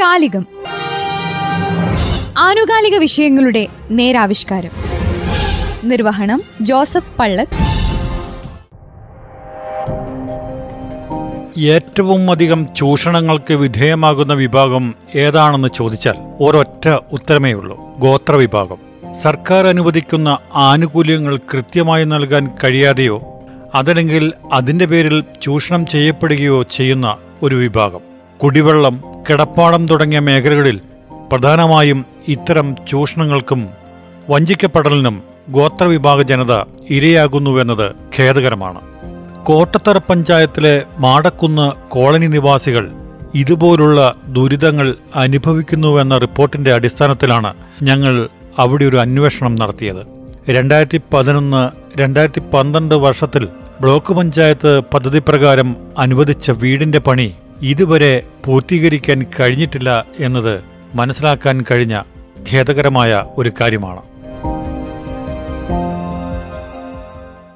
കാലികം ആനുകാലിക വിഷയങ്ങളുടെ നേരാവിഷ്കാരം. നിർവഹണം ജോസഫ് പള്ളത്ത്. ഏറ്റവും അധികം ചൂഷണങ്ങൾക്ക് വിധേയമാകുന്ന വിഭാഗം ഏതാണെന്ന് ചോദിച്ചാൽ ഒരൊറ്റ ഉത്തരമേ ഉള്ളൂ. ഗോത്രവിഭാഗം സർക്കാർ അനുവദിക്കുന്ന ആനുകൂല്യങ്ങൾ കൃത്യമായി നൽകാൻ കഴിയാതെയോ അതല്ലെങ്കിൽ അതിന്റെ പേരിൽ ചൂഷണം ചെയ്യപ്പെടുകയോ ചെയ്യുന്ന ഒരു വിഭാഗം. കുടിവെള്ളം കിടപ്പാടം തുടങ്ങിയ മേഖലകളിൽ പ്രധാനമായും ഇത്തരം ചൂഷണങ്ങൾക്കും വഞ്ചിക്കപ്പെടലിനും ഗോത്രവിഭാഗ ജനത ഇരയാകുന്നുവെന്നത് ഖേദകരമാണ്. കോട്ടത്തറ പഞ്ചായത്തിലെ മാടക്കുന്ന് കോളനി നിവാസികൾ ഇതുപോലുള്ള ദുരിതങ്ങൾ അനുഭവിക്കുന്നുവെന്ന റിപ്പോർട്ടിന്റെ അടിസ്ഥാനത്തിലാണ് ഞങ്ങൾ അവിടെ ഒരു അന്വേഷണം നടത്തിയത്. രണ്ടായിരത്തി പതിനൊന്ന് രണ്ടായിരത്തി പന്ത്രണ്ട് വർഷത്തിൽ ബ്ലോക്ക് പഞ്ചായത്ത് പദ്ധതി പ്രകാരം അനുവദിച്ച വീടിന്റെ പണി ഇതുവരെ പൂർത്തീകരിക്കാൻ കഴിഞ്ഞിട്ടില്ല എന്നത് മനസ്സിലാക്കാൻ കഴിഞ്ഞ ഖേദകരമായ ഒരു കാര്യമാണ്.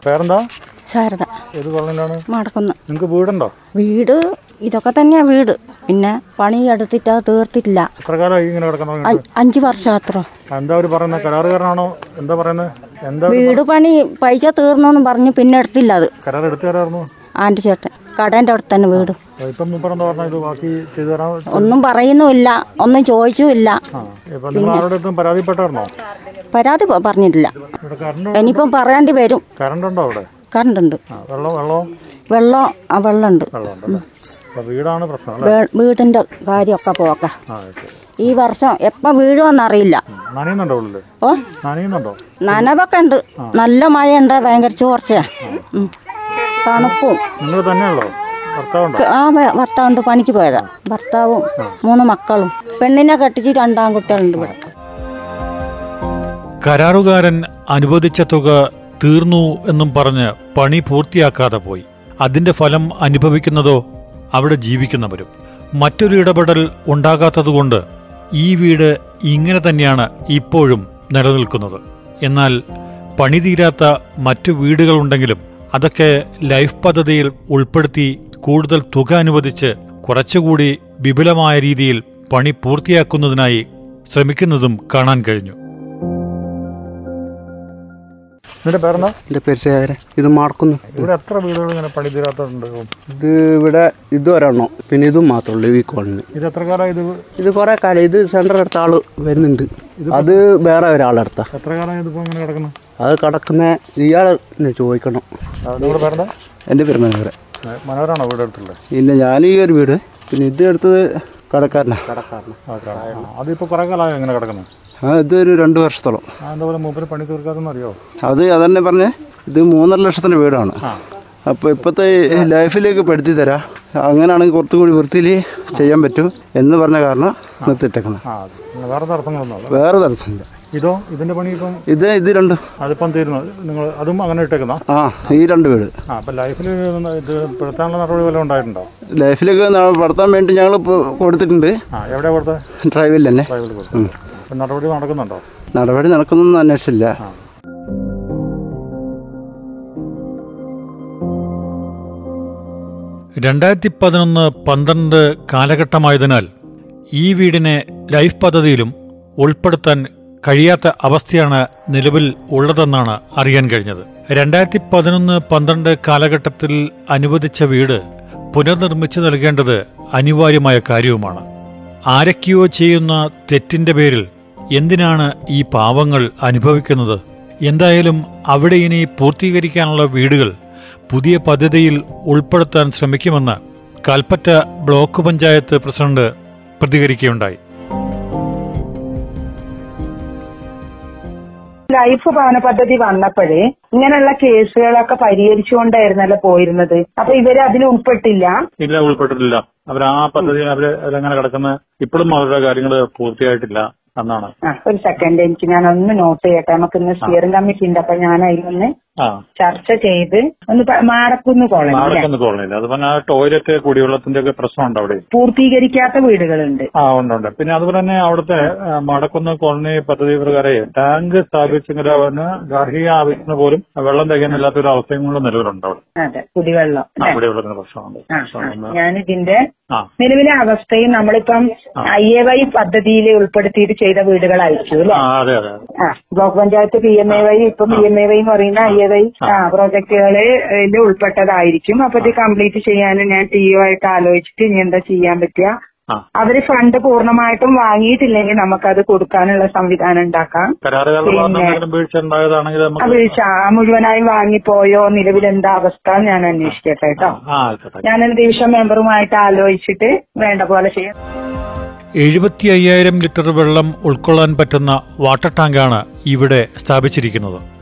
പേരെന്താ? ശാരദ. ഏത് കോളനിയിലാണ്? മടക്കുന്നു. നിങ്ങൾക്ക് വീടുണ്ടോ? വീട് ഇതൊക്കെ തന്നെയാ വീട്. പിന്നെ പണി എടുത്തിട്ട് തീർത്തിട്ടില്ല. എത്ര കാലമായി ഇങ്ങനെ കിടക്കണം അഞ്ച് വർഷം അത്ര എന്താ അവർ പറയുന്നത് കരാറുകാരനാണോ? എന്താ പറയുന്നത് എന്താ വീട് പണി പൈസ തീർന്നോന്നും പറഞ്ഞു പിന്നെ എടുത്തില്ല അത്. കരാർ എടുത്തു തരായിരുന്നു ആന്റെ ചേട്ടൻ. കടേന്റെ അടുത്ത് തന്നെ വീട്. ഇപ്പം മുമ്പ് എന്താ പറഞ്ഞത്? ഇത് ബാക്കി ചെയ്തു തരാൻ ഒന്നും പറയുന്നുമില്ല. ഒന്നും ചോദിച്ചുമില്ല. ആ ഇപ്പം നിങ്ങൾ ആരുടെ അടുത്തും പരാതിപ്പെട്ടായിരുന്നോ? പരാതി പ- പറഞ്ഞിട്ടില്ല. ഇവിടെ കറണ്ട് ഇനിയിപ്പം പറയേണ്ടി വരും. കറണ്ട് ഉണ്ടോ അവിടെ? കറണ്ട് ഉണ്ട്. ആ വെള്ളം വെള്ളവും വെള്ളം ആ വെള്ളമുണ്ട്. വെള്ളമുണ്ടല്ലേ അപ്പോൾ വീടാണ് പ്രശ്നം അല്ലേ? വേ- വീടിന്റെ കാര്യമൊക്കെ പോക്ക ആ ശരി. ഈ വർഷം എപ്പം വീഴുമെന്നറിയില്ല നനയുന്നുണ്ടോ ഉള്ളിൽ ഓ? നനയുന്നുണ്ടോ? നനവൊക്കെ ഉണ്ട്. നല്ല മഴയുണ്ട്. ഭയങ്കര ചോർച്ചയാ. തണുപ്പും. നിങ്ങൾ തന്നെയുള്ളോ ഭർത്താവുണ്ടോ? ആ ഭർത്താവുണ്ട്. പണിക്ക് പോയതാ. ഭർത്താവും മൂന്ന് മക്കളും. പെണ്ണിനെ കെട്ടിച്ച് രണ്ടാം കുട്ടികളുണ്ട് ഇവിടെ. കരാറുകാരൻ അനുവദിച്ച തുക തീർന്നു എന്നും പറഞ്ഞ് പണി പൂർത്തിയാക്കാതെ പോയി. അതിന്റെ ഫലം അനുഭവിക്കുന്നതോ അവിടെ ജീവിക്കുന്നവരും. മറ്റൊരു ഇടപെടൽ ഉണ്ടാകാത്തതുകൊണ്ട് ഈ വീട് ഇങ്ങനെ തന്നെയാണ് ഇപ്പോഴും നിലനിൽക്കുന്നത്. എന്നാൽ പണി തീരാത്ത മറ്റു വീടുകളുണ്ടെങ്കിലും അതൊക്കെ ലൈഫ് പദ്ധതിയിൽ ഉൾപ്പെടുത്തി കൂടുതൽ തുക അനുവദിച്ച് കുറച്ചുകൂടി വിപുലമായ രീതിയിൽ പണി പൂർത്തിയാക്കുന്നതിനായി ശ്രമിക്കുന്നതും കാണാൻ കഴിഞ്ഞു. നിന്റെ പേരെന്താ? എന്റെ പേര് ശേഖരൻ ഇത് മാർക്കുന്നു. ഇവിടെ എത്ര വീടുകൾ ഇങ്ങനെ പണി തീരാത്തുണ്ട്? ഇത് ഇവിടെ ഇത് ഒരെണ്ണം പിന്നെ ഇതും മാത്രമേ ഉള്ളൂ ഈ കോളിന്. ഇത് എത്ര കാലം ഇത്? ഇത് കുറേ കാലം. ഇത് സെന്റർ അടുത്ത ആൾ വരുന്നുണ്ട് അത് വേറെ ഒരാളെടുത്താ. എത്ര കാലം ഇതിപ്പോ ഇങ്ങനെ കിടക്കുന്നു? അത് കടക്കുന്ന ഇയാൾ ചോദിക്കണം. എന്റെ എന്റെ പേര് മനോഹര മനോഹരാണോ വീട് എടുത്തുള്ളത് പിന്നെ ഞാൻ ഈ ഒരു വീട് പിന്നെ ഇത് എടുത്തത് കടക്കാരനാ. കടക്കാരനാ. അതിപ്പോ കുറെ കാലമായി ഇങ്ങനെ കിടക്കുന്നത് ആ ഇതൊരു രണ്ട് വർഷത്തോളം. ആ എന്താ പോലെ മൂപ്പര് പണി തീർക്കാതെന്ന് അറിയോ? അത് അതന്നെ പറഞ്ഞേ ഇത് മൂന്നര ലക്ഷത്തിന്റെ വീടാണ്. അപ്പോൾ ഇപ്പോഴത്തെ ലൈഫിലേക്ക് പെടുത്തി തരാം. അങ്ങനെയാണെങ്കിൽ കുറച്ചുകൂടി വൃത്തിയിൽ ചെയ്യാൻ പറ്റും എന്ന് പറഞ്ഞ കാരണം നിർത്തിയിട്ടേക്കണം. വേറെ തടസ്സങ്ങളൊന്നും വേറെ തടസ്സമില്ല. ഇതോ? ഇതിന്റെ പണി ഇപ്പം ഇത് ഇത് രണ്ട്. അതിപ്പം തീരുന്നു. നിങ്ങൾ അതും അങ്ങനെ ഇട്ടേക്കുന്ന? ആ ഈ രണ്ട് വീട്. ആ അപ്പൊ ലൈഫിൽ ഇത് പെടുത്താനുള്ള നടപടി വല്ലതും ഉണ്ടായിട്ടുണ്ടോ? ലൈഫിലേക്ക് പെടുത്താൻ വേണ്ടി ഞങ്ങൾ ഇപ്പൊ കൊടുത്തിട്ടുണ്ട്. ആ എവിടെ കൊടുത്ത ഡ്രൈവിൽ തന്നെ. ഡ്രൈവിൽ കൊടുത്തു നടപടി നടക്കുന്നുണ്ടോ? നടപടി നടക്കുന്നൊന്നും അന്വേഷിച്ചില്ല. രണ്ടായിരത്തി പതിനൊന്ന് പന്ത്രണ്ട് കാലഘട്ടമായതിനാൽ ഈ വീടിനെ ലൈഫ് പദ്ധതിയിലും ഉൾപ്പെടുത്താൻ കഴിയാത്ത അവസ്ഥയാണ് നിലവിൽ ഉള്ളതെന്നാണ് അറിയാൻ കഴിഞ്ഞത്. രണ്ടായിരത്തി പതിനൊന്ന് പന്ത്രണ്ട് കാലഘട്ടത്തിൽ അനുവദിച്ച വീട് പുനർനിർമ്മിച്ചു നൽകേണ്ടത് അനിവാര്യമായ കാര്യവുമാണ്. ആരൊക്കെയോ ചെയ്യുന്ന തെറ്റിന്റെ പേരിൽ എന്തിനാണ് ഈ പാവങ്ങൾ അനുഭവിക്കുന്നത്? എന്തായാലും അവിടെ ഇനി പൂർത്തീകരിക്കാനുള്ള വീടുകൾ പുതിയ പദ്ധതിയിൽ ഉൾപ്പെടുത്താൻ ശ്രമിക്കുമെന്ന് കൽപ്പറ്റ ബ്ലോക്ക് പഞ്ചായത്ത് പ്രസിഡന്റ് പ്രതികരിക്കുകയുണ്ടായി. ലൈഫ് ഭവന പദ്ധതി വന്നപ്പോഴേ ഇങ്ങനെയുള്ള കേസുകളൊക്കെ പരിഹരിച്ചുകൊണ്ടായിരുന്നല്ലോ പോയിരുന്നത്. അപ്പൊ ഇവർ അതിൽ ഉൾപ്പെട്ടില്ല? ഇല്ല ഉൾപ്പെട്ടിട്ടില്ല. അവർ ആ പദ്ധതി അവർ അതെങ്ങനെ കിടക്കുന്ന ഇപ്പോഴും അവരുടെ കാര്യങ്ങൾ പൂർത്തിയായിട്ടില്ല എന്നാണ്. ഒരു സെക്കൻഡ് എനിക്ക് ഞാൻ ഒന്ന് നോട്ട് ചെയ്യട്ടെ. നമുക്ക് ഇന്ന് സ്റ്റിയറിംഗ് കമ്മിറ്റി ഉണ്ട്. അപ്പൊ ഞാൻ അതിലൊന്ന് ചർച്ച ചെയ്ത് ഒന്ന് മാറക്കുന്ന് മാടക്കുന്ന് കോളനി അത് പറഞ്ഞാൽ ടോയ്ലറ്റ് കുടിവെള്ളത്തിന്റെ ഒക്കെ പ്രശ്നമുണ്ട് അവിടെ. പൂർത്തീകരിക്കാത്ത വീടുകളുണ്ട്. ആ ഉണ്ട് പിന്നെ അതുപോലെ തന്നെ അവിടുത്തെ മടക്കുന്ന മടക്കുന്ന് കോളനി പദ്ധതി പ്രകാരം ടാങ്ക് സ്ഥാപിച്ചെങ്കിൽ അവന് ഗാർഹിക ആവശ്യത്തിന് പോലും വെള്ളം തികയാനില്ലാത്ത ഒരു അവസ്ഥയും കൂടെ നിലവിലുണ്ട് അവിടെ. അതെ കുടിവെള്ളം? കുടിവെള്ളത്തിന് പ്രശ്നമുണ്ട്. ഞാൻ ഇതിന്റെ നിലവിലെ അവസ്ഥയും നമ്മളിപ്പം ഐ എ വൈ പദ്ധതിയിൽ ഉൾപ്പെടുത്തിയിട്ട് ചെയ്ത വീടുകളായിരിക്കും അയച്ചു അല്ലേ. Block panchayat P M A Y ഇപ്പം പി എം എ വൈ എന്ന് പറയുന്ന ഐ വൈ ആ. പ്രോജക്ടുകൾ ഇതിൽ ഉൾപ്പെട്ടതായിരിക്കും. അപ്പൊ ഇത് കംപ്ലീറ്റ് ചെയ്യാൻ ഞാൻ ടി ഒ ആയിട്ട് ആലോചിച്ചിട്ട് ഇനി എന്താ ചെയ്യാൻ പറ്റുക. അവർ ഫണ്ട് പൂർണമായിട്ടും വാങ്ങിയിട്ടില്ലെങ്കിൽ നമുക്കത് കൊടുക്കാനുള്ള സംവിധാനം ഉണ്ടാക്കാം. വീഴ്ച ഉണ്ടായതാണെങ്കിൽ ആ നമുക്ക് വീഴ്ച. ആ മുഴുവനായും വാങ്ങിപ്പോയോ? നിലവിൽ എന്താ അവസ്ഥ ഞാൻ അന്വേഷിക്കട്ടെ കേട്ടോ. ഞാനൊരു ഡിവിഷൻ മെമ്പറുമായിട്ട് ആലോചിച്ചിട്ട് വേണ്ട പോലെ ചെയ്യാം. എഴുപത്തി അയ്യായിരം ലിറ്റർ വെള്ളം ഉൾക്കൊള്ളാൻ പറ്റുന്ന വാട്ടർ ടാങ്കാണ് ഇവിടെ സ്ഥാപിച്ചിരിക്കുന്നത്.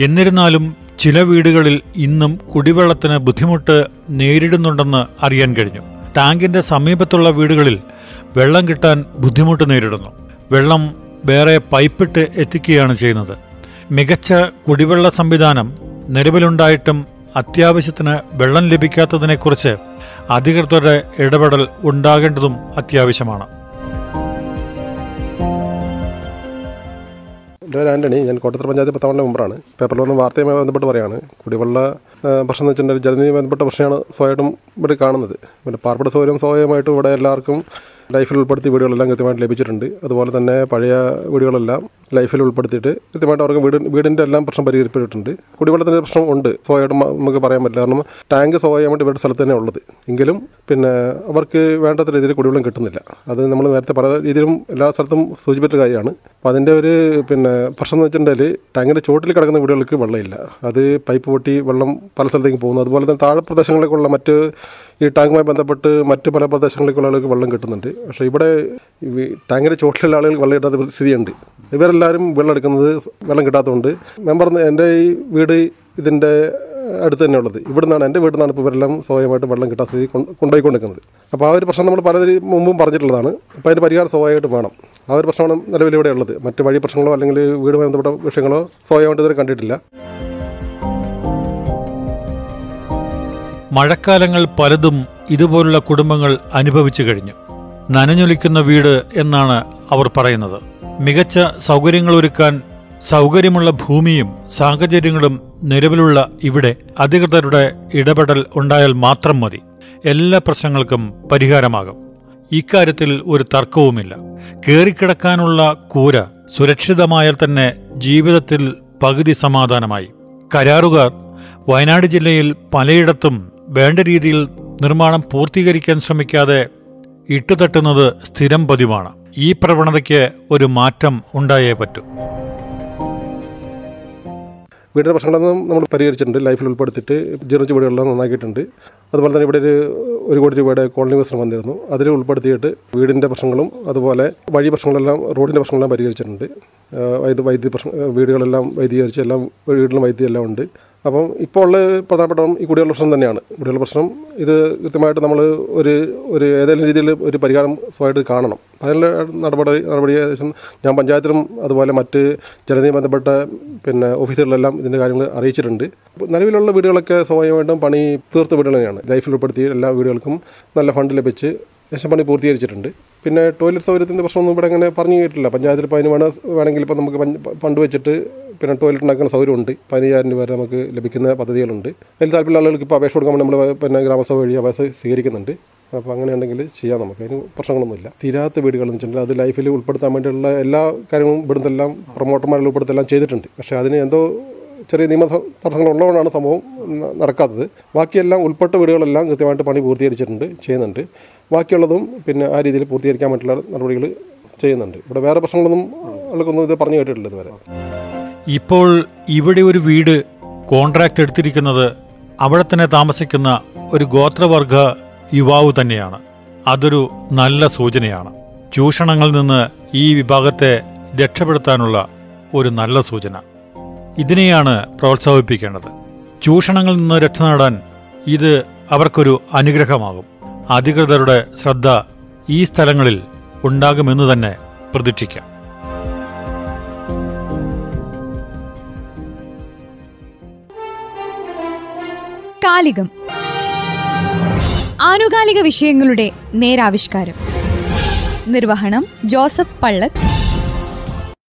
എന്നിരുന്നാലും ചില വീടുകളിൽ ഇന്നും കുടിവെള്ളത്തിന് ബുദ്ധിമുട്ട് നേരിടുന്നുണ്ടെന്ന് അറിയാൻ കഴിഞ്ഞു. ടാങ്കിന്റെ സമീപത്തുള്ള വീടുകളിൽ വെള്ളം കിട്ടാൻ ബുദ്ധിമുട്ട് നേരിടുന്നു. വെള്ളം വേറെ പൈപ്പിട്ട് എത്തിക്കുകയാണ് ചെയ്യുന്നത്. മികച്ച കുടിവെള്ള സംവിധാനം നിലവിലുണ്ടായിട്ടും അത്യാവശ്യത്തിന് വെള്ളം ലഭിക്കാത്തതിനെക്കുറിച്ച് അധികൃതരുടെ ഇടപെടൽ ഉണ്ടാകേണ്ടതും അത്യാവശ്യമാണ്. പേര് ആന്റണി ഞാൻ കോട്ടത്തറ പഞ്ചായത്ത് പത്താമത്തെ മെമ്പറാണ്. പേപ്പറിൽ വന്ന വാർത്തയുമായി ബന്ധപ്പെട്ട് പറയാണ് കുടിവെള്ള പ്രശ്നം എന്ന് വെച്ചിട്ടുണ്ടെങ്കിൽ ജലനിധി ബന്ധപ്പെട്ട പ്രശ്നമാണ് സ്വയമായിട്ടും ഇവിടെ കാണുന്നത്. പിന്നെ പാർപ്പിട സൗകര്യം സ്വാഭാവികമായിട്ടും ഇവിടെ എല്ലാവർക്കും ലൈഫിൽ ഉൾപ്പെടുത്തിയ വീടുകളെല്ലാം കൃത്യമായിട്ട് ലഭിച്ചിട്ടുണ്ട്. അതുപോലെ തന്നെ പഴയ വീടുകളെല്ലാം ലൈഫിൽ ഉൾപ്പെടുത്തിയിട്ട് കൃത്യമായിട്ട് അവർക്ക് വീട് വീടിന്റെ എല്ലാം പ്രശ്നം പരിഹരിക്കപ്പെട്ടിട്ടുണ്ട്. കുടിവെള്ളത്തിന്റെ പ്രശ്നം ഉണ്ട്. സ്വയമായിട്ട് നമുക്ക് പറയാൻ പറ്റില്ല. കാരണം ടാങ്ക് സ്വയമായിട്ട് ഇവരുടെ സ്ഥലത്ത് തന്നെ ഉള്ളത്. എങ്കിലും പിന്നെ അവർക്ക് വേണ്ടത്ര രീതിയിൽ കുടിവെള്ളം കിട്ടുന്നില്ല. അത് നമ്മൾ നേരത്തെ പല രീതിയിലും എല്ലാ സ്ഥലത്തും സൂചിപ്പിച്ച കാര്യമാണ്. അപ്പോൾ അതിന്റെ ഒരു പിന്നെ പ്രശ്നം എന്ന് വെച്ചിട്ടുണ്ടെങ്കിൽ ടാങ്കിന്റെ ചോട്ടിൽ കിടക്കുന്ന വീടുകൾക്ക് വെള്ളമില്ല. അത് പൈപ്പ് പൊട്ടി വെള്ളം പല സ്ഥലത്തേക്ക് പോകുന്നു. അതുപോലെ തന്നെ താഴെ പ്രദേശങ്ങളിലേക്കുള്ള മറ്റ് ഈ ടാങ്കുമായി ബന്ധപ്പെട്ട് മറ്റ് പല പ്രദേശങ്ങളിലേക്കുള്ള ആളുകൾക്ക് വെള്ളം കിട്ടുന്നുണ്ട്. പക്ഷേ ഇവിടെ ടാങ്കിന്റെ ചോട്ടിലുള്ള ആളുകൾ വെള്ളം കിട്ടാത്ത സ്ഥിതിയുണ്ട്. ഇവരെല്ലാവരും വെള്ളം എടുക്കുന്നത് വെള്ളം കിട്ടാത്തതുകൊണ്ട് മെമ്പർ എന്റെ ഈ വീട് ഇതിന്റെ അടുത്ത് തന്നെ ഉള്ളത്. ഇവിടെ നിന്നാണ് എന്റെ വീട്ടിൽ നിന്നാണ് ഇപ്പോൾ ഇവരെല്ലാം സ്വാഭാവികമായിട്ട് വെള്ളം കിട്ടാത്ത സ്ഥിതി കൊണ്ട് കൊണ്ടുപോയിക്കൊണ്ടിരിക്കുന്നത്. അപ്പോൾ ആ ഒരു പ്രശ്നം നമ്മൾ പലതിന് മുമ്പും പറഞ്ഞിട്ടുള്ളതാണ്. അപ്പോൾ അതിന്റെ പരിഹാരം സ്വാഭാവികമായിട്ട് വേണം. ആ ഒരു പ്രശ്നമാണ് നിലവിൽ ഇവിടെ ഉള്ളത്. മറ്റ് വഴി പ്രശ്നങ്ങളോ അല്ലെങ്കിൽ വീടുമായി ബന്ധപ്പെട്ട വിഷയങ്ങളോ സ്വാഭാവികമായിട്ട് ഇതുവരെ കണ്ടിട്ടില്ല. മഴക്കാലങ്ങൾ പലതും ഇതുപോലുള്ള കുടുംബങ്ങൾ അനുഭവിച്ചു കഴിഞ്ഞു. നനഞ്ഞൊലിക്കുന്ന വീട് എന്നാണ് അവർ പറയുന്നത്. മികച്ച സൗകര്യങ്ങൾ ഒരുക്കാൻ സൗകര്യമുള്ള ഭൂമിയും സാഹചര്യങ്ങളും നിലവിലുള്ള ഇവിടെ അധികൃതരുടെ ഇടപെടൽ ഉണ്ടായാൽ മാത്രം മതി. എല്ലാ പ്രശ്നങ്ങൾക്കും പരിഹാരമാകും. ഇക്കാര്യത്തിൽ ഒരു തർക്കവുമില്ല. കയറിക്കിടക്കാനുള്ള കൂര സുരക്ഷിതമായാൽ തന്നെ ജീവിതത്തിൽ പകുതി സമാധാനമായി. കരാറുകാർ വയനാട് ജില്ലയിൽ പലയിടത്തും വേണ്ട രീതിയിൽ നിർമ്മാണം പൂർത്തീകരിക്കാൻ ശ്രമിക്കാതെ ഇട്ടുതട്ടുന്നത് സ്ഥിരം പതിവാണ്. ഈ പ്രവണതയ്ക്ക് ഒരു മാറ്റം ഉണ്ടായേ പറ്റൂ. വീടിന്റെ പ്രശ്നങ്ങളൊന്നും നമ്മൾ പരിഹരിച്ചിട്ടുണ്ട്. ലൈഫിൽ ഉൾപ്പെടുത്തിയിട്ട് ജീർണിച്ച വീടുകളെല്ലാം നന്നാക്കിയിട്ടുണ്ട്. അതുപോലെ തന്നെ ഇവിടെ ഒരു ഒരു കോടി രൂപയുടെ കോളനി വികസനം വന്നിരുന്നു. അതിൽ ഉൾപ്പെടുത്തിയിട്ട് വീടിന്റെ പ്രശ്നങ്ങളും അതുപോലെ വഴി പ്രശ്നങ്ങളെല്ലാം റോഡിന്റെ പ്രശ്നങ്ങളെല്ലാം പരിഹരിച്ചിട്ടുണ്ട്. വൈദ്യുതി പ്രശ്നം വീടുകളെല്ലാം വൈദ്യുതീകരിച്ച് എല്ലാം വീടിലും വൈദ്യുതി എല്ലാം ഉണ്ട്. അപ്പം ഇപ്പോൾ ഉള്ള പ്രധാനപ്പെട്ട ഈ കുടിവെള്ള പ്രശ്നം തന്നെയാണ്. കുടിവെള്ള പ്രശ്നം ഇത് കൃത്യമായിട്ട് നമ്മൾ ഒരു ഒരു ഏതെങ്കിലും രീതിയിൽ ഒരു പരിഹാരം സ്വയമായിട്ട് കാണണം. അതിനുള്ള നടപടി നടപടി ഏകദേശം ഞാൻ പഞ്ചായത്തിലും അതുപോലെ മറ്റ് ജനതയും ബന്ധപ്പെട്ട പിന്നെ ഓഫീസുകളിലെല്ലാം ഇതിന്റെ കാര്യങ്ങൾ അറിയിച്ചിട്ടുണ്ട്. നിലവിലുള്ള വീടുകളൊക്കെ സ്വാഭാവികമായിട്ടും പണി തീർത്ത വീടുകൾ തന്നെയാണ്. ലൈഫിൽ ഉൾപ്പെടുത്തി എല്ലാ വീടുകൾക്കും നല്ല ഫണ്ട് ലഭിച്ച് ഏകദേശം പണി പൂർത്തീകരിച്ചിട്ടുണ്ട്. പിന്നെ ടോയ്ലറ്റ് സൗകര്യത്തിന്റെ പ്രശ്നമൊന്നും ഇവിടെ അങ്ങനെ പറഞ്ഞു കേട്ടില്ല പഞ്ചായത്തിൽ ഇപ്പോൾ അതിന് വേണ വേണമെങ്കിൽ ഇപ്പോൾ നമുക്ക് ഫണ്ട് വെച്ചിട്ട് പിന്നെ ടോയ്ലറ്റ് ഉണ്ടാക്കുന്ന സൗകര്യമുണ്ട്. പതിനയ്യായിരം രൂപ വരെ നമുക്ക് ലഭിക്കുന്ന പദ്ധതികളുണ്ട്. അതിൽ താല്പര്യമുള്ള ആളുകൾക്ക് ഇപ്പോൾ അപേക്ഷ കൊടുക്കുമ്പോൾ നമ്മൾ പിന്നെ ഗ്രാമസഭ വഴി അപേക്ഷ സ്വീകരിക്കുന്നുണ്ട്. അപ്പോൾ അങ്ങനെ ഉണ്ടെങ്കിൽ ചെയ്യാം നമുക്ക്. അതിന് പ്രശ്നങ്ങളൊന്നുമില്ല. തീരാത്ത വീടുകൾ എന്ന് വെച്ചിട്ടുണ്ടെങ്കിൽ അത് ലൈഫിൽ ഉൾപ്പെടുത്താൻ വേണ്ടിയുള്ള എല്ലാ കാര്യങ്ങളും ഇവിടുന്നെല്ലാം പ്രൊമോട്ടർമാരിൽ ഉൾപ്പെടുത്തെല്ലാം ചെയ്തിട്ടുണ്ട്. പക്ഷേ അതിന് എന്തോ ചെറിയ നിയമ തടസ്സങ്ങൾ ഉള്ളതുകൊണ്ടാണ് സംഭവം നടക്കാത്തത്. ബാക്കിയെല്ലാം ഉൾപ്പെട്ട വീടുകളെല്ലാം കൃത്യമായിട്ട് പണി പൂർത്തീകരിച്ചിട്ടുണ്ട് ചെയ്യുന്നുണ്ട്. ബാക്കിയുള്ളതും പിന്നെ ആ രീതിയിൽ പൂർത്തീകരിക്കാൻ പറ്റുള്ള നടപടികൾ ചെയ്യുന്നുണ്ട്. ഇവിടെ വേറെ പ്രശ്നങ്ങളൊന്നും ആൾക്കൊന്നും ഇത് പറഞ്ഞു കേട്ടിട്ടില്ല ഇതുവരെ. ഇപ്പോൾ ഇവിടെ ഒരു വീട് കോൺട്രാക്ട് എടുത്തിരിക്കുന്നത് അവിടെ തന്നെ താമസിക്കുന്ന ഒരു ഗോത്രവർഗ യുവാവ് തന്നെയാണ്. അതൊരു നല്ല സൂചനയാണ്. ചൂഷണങ്ങളിൽ നിന്ന് ഈ വിഭാഗത്തെ രക്ഷപ്പെടുത്താനുള്ള ഒരു നല്ല സൂചന. ഇതിനെയാണ് പ്രോത്സാഹിപ്പിക്കേണ്ടത്. ചൂഷണങ്ങളിൽ നിന്ന് രക്ഷ നേടാൻ ഇത് അവർക്കൊരു അനുഗ്രഹമാകും. അധികൃതരുടെ ശ്രദ്ധ ഈ സ്ഥലങ്ങളിൽ ഉണ്ടാകുമെന്ന് തന്നെ പ്രതീക്ഷിക്കാം. കാലികം. ആനുകാലിക വിഷയങ്ങളുടെ നേരാവിഷ്കാരം. നിർവഹണം ജോസഫ് പള്ളത്ത്.